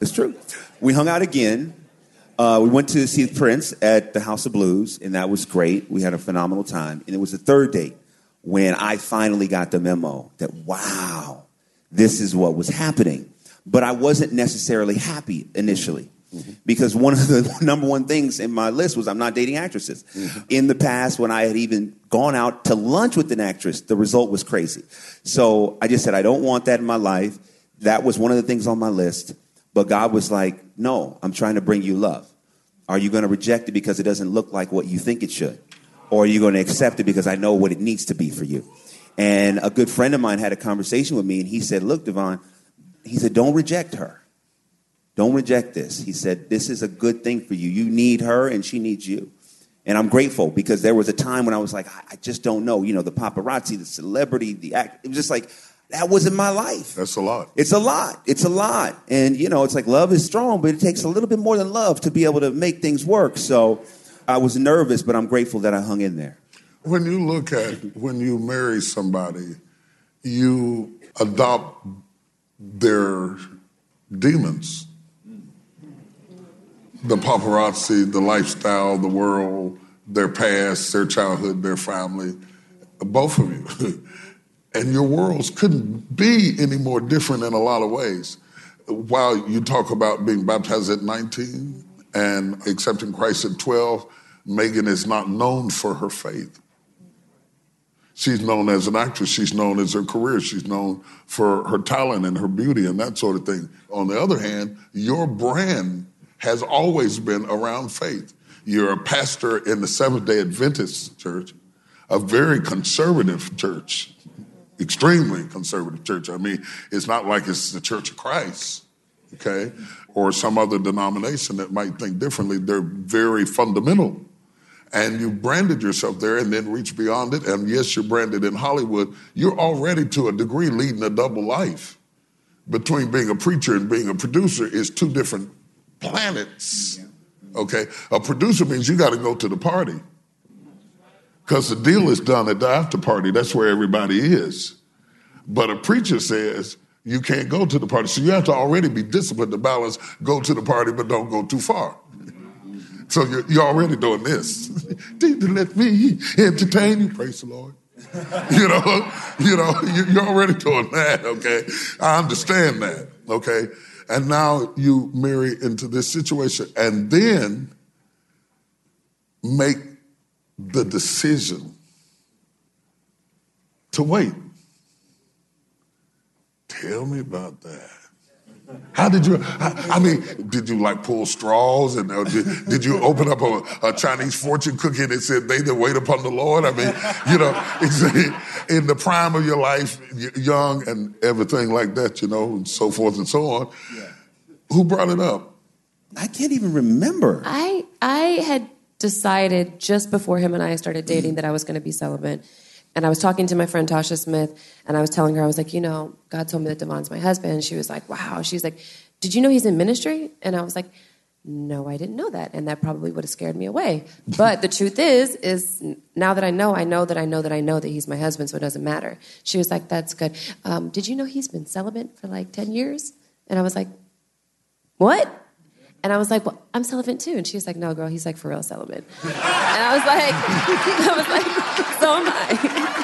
It's true. We hung out again. Uh, we went to see Prince at the House of Blues, and that was great. We had a phenomenal time. And it was the third date when I finally got the memo that, wow, this is what was happening. But I wasn't necessarily happy initially. Mm-hmm. Because one of the number one things in my list was I'm not dating actresses. Mm-hmm. In the past, when I had even gone out to lunch with an actress, the result was crazy. So I just said, I don't want that in my life. That was one of the things on my list. But God was like, No, I'm trying to bring you love. Are you going to reject it because it doesn't look like what you think it should? Or are you going to accept it because I know what it needs to be for you? And a good friend of mine had a conversation with me, and he said, Look, Devon, he said, Don't reject her. Don't reject this. He said, This is a good thing for you. You need her, and she needs you. And I'm grateful because there was a time when I was like, I just don't know. You know, the paparazzi, the celebrity, the act. It was just like, that wasn't my life. That's a lot. It's a lot. It's a lot. And, you know, it's like love is strong, but it takes a little bit more than love to be able to make things work. So I was nervous, but I'm grateful that I hung in there. When you look at when you marry somebody, you adopt their demons the paparazzi, the lifestyle, the world, their past, their childhood, their family, both of you. and your worlds couldn't be any more different in a lot of ways. While you talk about being baptized at 19 and accepting Christ at 12, Meagan is not known for her faith. She's known as an actress. She's known as her career. She's known for her talent and her beauty and that sort of thing. On the other hand, your brand has always been around faith. You're a pastor in the Seventh day Adventist church, a very conservative church, extremely conservative church. I mean, it's not like it's the Church of Christ, okay, or some other denomination that might think differently. They're very fundamental. And you branded yourself there and then reach beyond it. And yes, you're branded in Hollywood. You're already to a degree leading a double life. Between being a preacher and being a producer is two different planets. Okay? A producer means you got to go to the party. Because the deal is done at the after party. That's where everybody is. But a preacher says you can't go to the party. So you have to already be disciplined to balance go to the party, but don't go too far. So you're, you're already doing this. Let me entertain you. Praise the Lord. you know, you know, you're already doing that. Okay, I understand that. Okay, and now you marry into this situation and then make the decision to wait. Tell me about that. How did you? I mean, did you like pull straws and uh, did, did, you open up a, a, Chinese fortune cookie that said they that wait upon the Lord? I mean, you know, in the prime of your life, young and everything like that, you know, and so forth and so on. Yeah. Who brought it up? I can't even remember. I I had decided just before him and I started dating that I was going to be celibate. And I was talking to my friend Tasha Smith, and I was telling her, I was like, you know, God told me that Devon's my husband. And she was like, wow. She's like, did you know he's in ministry? And I was like, no, I didn't know that. And that probably would have scared me away. But the truth is, is now that I know, I know that I know that I know that he's my husband, so it doesn't matter. She was like, that's good. Um, did you know he's been celibate for like 10 years? And I was like, what? And I was like, well, I'm celibate too. And she was like, no, girl, he's like for real celibate. And I was like, I was like, so am I.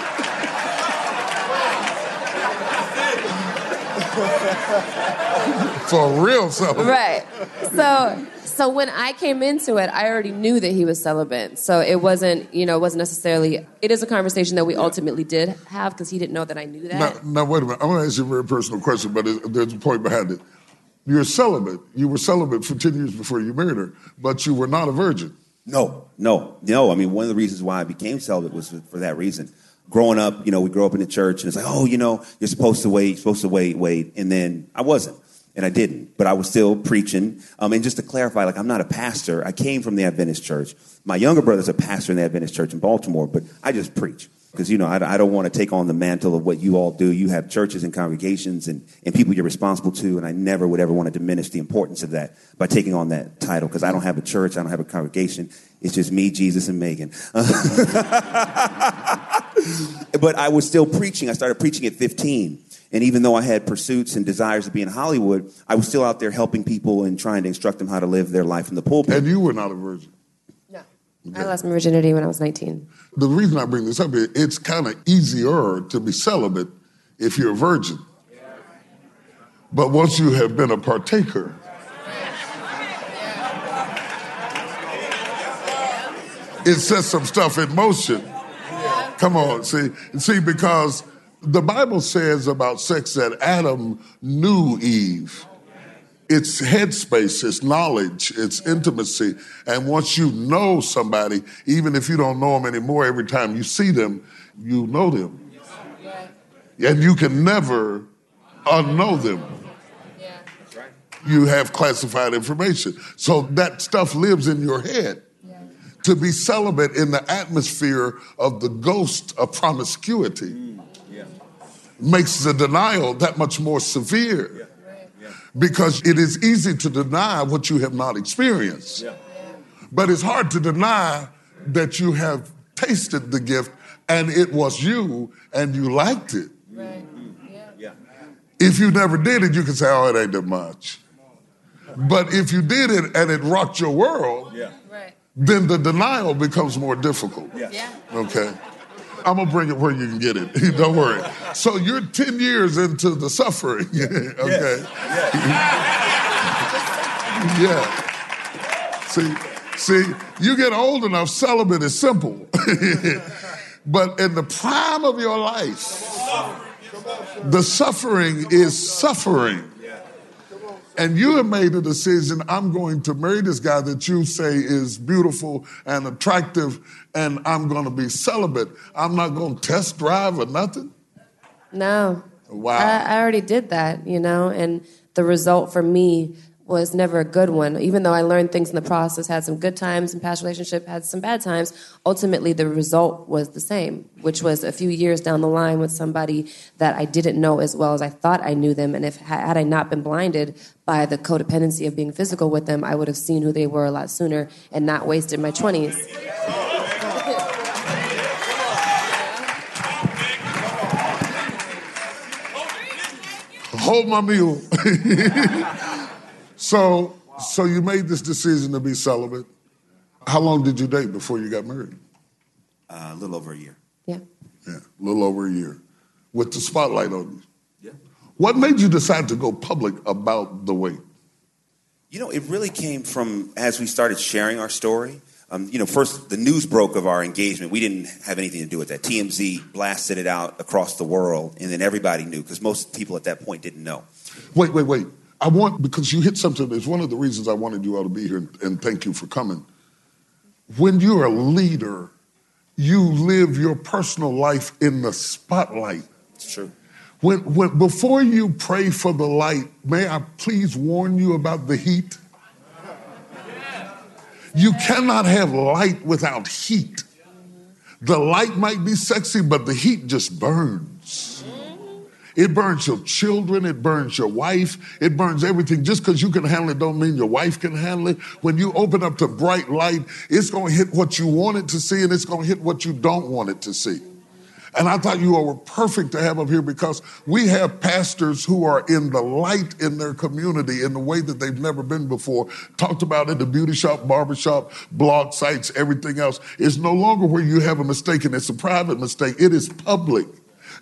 for real celibate. Right. So so when I came into it, I already knew that he was celibate. So it wasn't, you know, it wasn't necessarily. It is a conversation that we ultimately did have because he didn't know that I knew that. Now, now wait a minute. I want to ask you a very personal question, but there's a point behind it. You're celibate. You were celibate for 10 years before you married her, but you were not a virgin. No, no, no. I mean, one of the reasons why I became celibate was for that reason. Growing up, you know, we grew up in the church, and it's like, oh, you know, you're supposed to wait, you're supposed to wait, wait. And then I wasn't, and I didn't, but I was still preaching. Um, and just to clarify, like, I'm not a pastor. I came from the Adventist church. My younger brother's a pastor in the Adventist church in Baltimore, but I just preach because you know I, I, don't want to take on the mantle of what you all do you have churches and congregations and, and people you're responsible to and i never would ever want to diminish the importance of that by taking on that title because i don't have a church i don't have a congregation it's just me jesus and megan but I was still preaching. I started preaching at 15. And even though I had pursuits and desires to be in Hollywood, I was still out there helping people and trying to instruct them how to live their life in the pulpit. And you were not a virgin. I lost my virginity when I was 19. The reason I bring this up is it's kind of easier to be celibate if you're a virgin. But once you have been a partaker, it sets some stuff in motion. Come on, see, see, because the Bible says about sex that Adam knew Eve. It's headspace, it's knowledge, it's intimacy. And once you know somebody, even if you don't know them anymore, every time you see them, you know them. And you can never unknow them. You have classified information. So that stuff lives in your head to be celibate in the atmosphere of the ghost of promiscuity mm, makes the denial that much more severe. Because it is easy to deny what you have not experienced. But it's hard to deny that you have tasted the gift and it was you and you liked it. Right. If you never did it, you can say, oh, it ain't that much. But if you did it and it rocked your world, yeah then the denial becomes more difficult. Yeah. Okay. I'm gonna bring it where you can get it. Don't worry. So you're 10 years into the suffering. okay. Yeah. yeah. See, see, you get old enough, celibate is simple. but in the prime of your life, the suffering is suffering and you have made a decision i'm going to marry this guy that you say is beautiful and attractive and i'm going to be celibate. I'm not going to test drive or nothing? No. Wow. I, I already did that you know and the result for me was never a good one. Even though I learned things in the process, had some good times in past relationship, had some bad times, ultimately the result was the same, which was a few years down the line with somebody that I didn't know as well as I thought I knew them. And if had I not been blinded by the codependency of being physical with them, I would have seen who they were a lot sooner and not wasted my 20s. Hold my mule. So, so you made this decision to be celibate. How long did you date before you got married? Uh, a little over a year. Yeah. Yeah, a little over a year, with the spotlight on you. Yeah. What made you decide to go public about the wait? You know, it really came from as we started sharing our story. Um, you know, first the news broke of our engagement. We didn't have anything to do with that. TMZ blasted it out across the world, and then everybody knew because most people at that point didn't know. Wait, wait, wait. I want, because you hit something, it's one of the reasons I wanted you all to be here, and thank you for coming. When you're a leader, you live your personal life in the spotlight. It's true. When, when, before you pray for the light, may I please warn you about the heat? You cannot have light without heat. The light might be sexy, but the heat just burns. It burns your children. It burns your wife. It burns everything. Just because you can handle it don't mean your wife can handle it. When you open up to bright light, it's going to hit what you want it to see and it's going to hit what you don't want it to see. And I thought you all were perfect to have up here because we have pastors who are in the light in their community in the way that they've never been before. Talked about in the beauty shop, barbershop, blog sites, everything else. It's no longer where you have a mistake and it's a private mistake. It is public.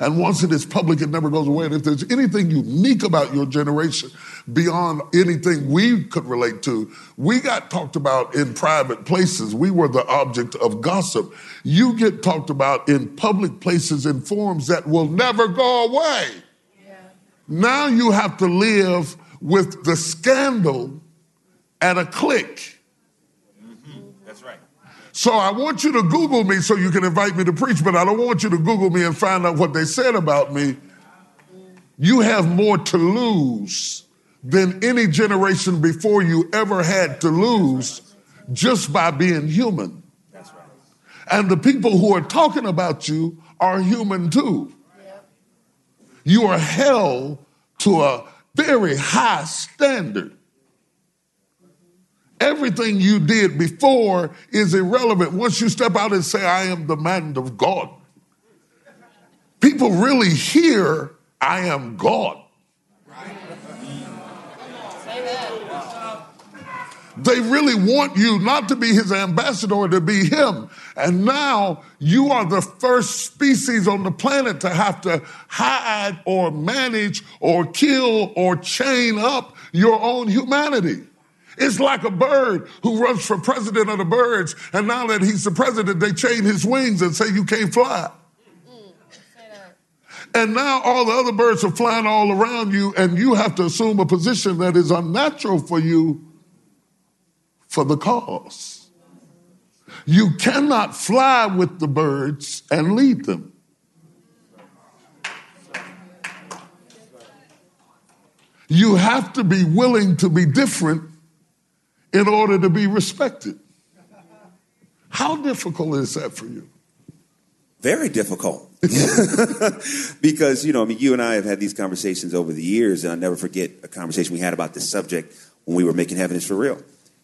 And once it is public, it never goes away. And if there's anything unique about your generation beyond anything we could relate to, we got talked about in private places. We were the object of gossip. You get talked about in public places in forms that will never go away. Yeah. Now you have to live with the scandal at a click. So I want you to Google me so you can invite me to preach, but I don't want you to Google me and find out what they said about me. You have more to lose than any generation before you ever had to lose just by being human. And the people who are talking about you are human too. You are held to a very high standard. Everything you did before is irrelevant. Once you step out and say, I am the man of God, people really hear, I am God. They really want you not to be his ambassador, to be him. And now you are the first species on the planet to have to hide or manage or kill or chain up your own humanity. It's like a bird who runs for president of the birds, and now that he's the president, they chain his wings and say you can't fly. And now all the other birds are flying all around you, and you have to assume a position that is unnatural for you for the cause. You cannot fly with the birds and lead them. You have to be willing to be different in order to be respected. How difficult is that for you? Very difficult. because, you know, I mean, you and I have had these conversations over the years, and I'll never forget a conversation we had about this subject when we were making Heaven is for Real.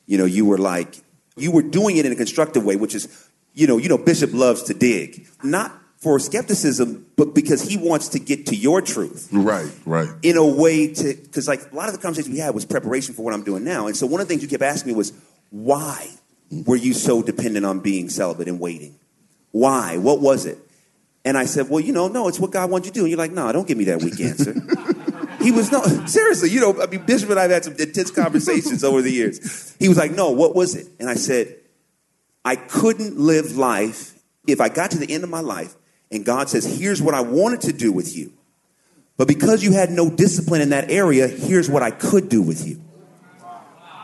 You know, you were like, you were doing it in a constructive way, which is, you know, you know, Bishop loves to dig. Not for skepticism, but because he wants to get to your truth. Right, right. In a way to, because like a lot of the conversations we had was preparation for what I'm doing now. And so one of the things you kept asking me was, why were you so dependent on being celibate and waiting? Why? What was it? And I said, well, you know, no, it's what God wants you to do. And you're like, no, don't give me that weak answer. He was no seriously. You know, I mean, Bishop and I have had some intense conversations over the years. He was like, "No, what was it?" And I said, "I couldn't live life if I got to the end of my life and God says, "Here's what I wanted to do with you." But because you had no discipline in that area, here's what I could do with you.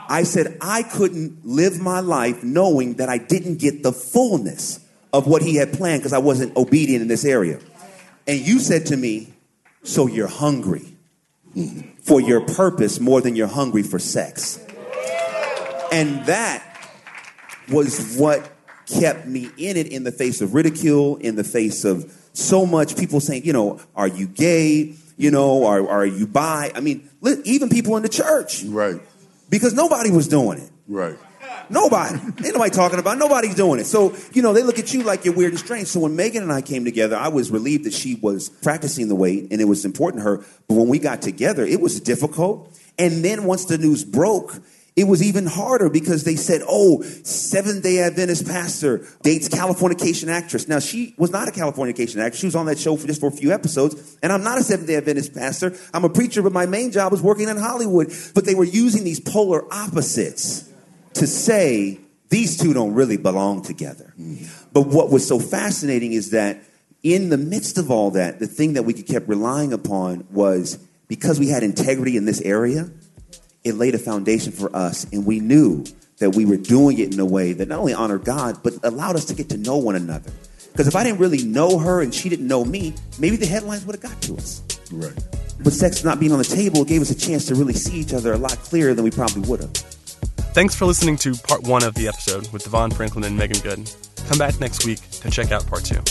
I said, I couldn't live my life knowing that I didn't get the fullness of what he had planned because I wasn't obedient in this area. And you said to me, So you're hungry for your purpose more than you're hungry for sex. And that was what kept me in it in the face of ridicule, in the face of so much people saying, you know, are you gay? You know, are, are you bi? I mean, even people in the church. Right. Because nobody was doing it. Right. Nobody. Ain't nobody talking about. It. Nobody's doing it. So, you know, they look at you like you're weird and strange. So when Meagan and I came together, I was relieved that she was practicing the wait and it was important to her. But when we got together, it was difficult. And then once the news broke, it was even harder because they said, oh, Seventh day Adventist pastor dates Californication actress. Now, she was not a Californication actress. She was on that show for just for a few episodes. And I'm not a Seventh day Adventist pastor. I'm a preacher, but my main job was working in Hollywood. But they were using these polar opposites to say these two don't really belong together. Mm-hmm. But what was so fascinating is that in the midst of all that, the thing that we kept relying upon was because we had integrity in this area, it laid a foundation for us, and we knew that we were doing it in a way that not only honored God, but allowed us to get to know one another. Because if I didn't really know her and she didn't know me, maybe the headlines would have got to us. Right. But sex not being on the table gave us a chance to really see each other a lot clearer than we probably would have. Thanks for listening to part one of the episode with Devon Franklin and Meagan Good. Come back next week to check out part two.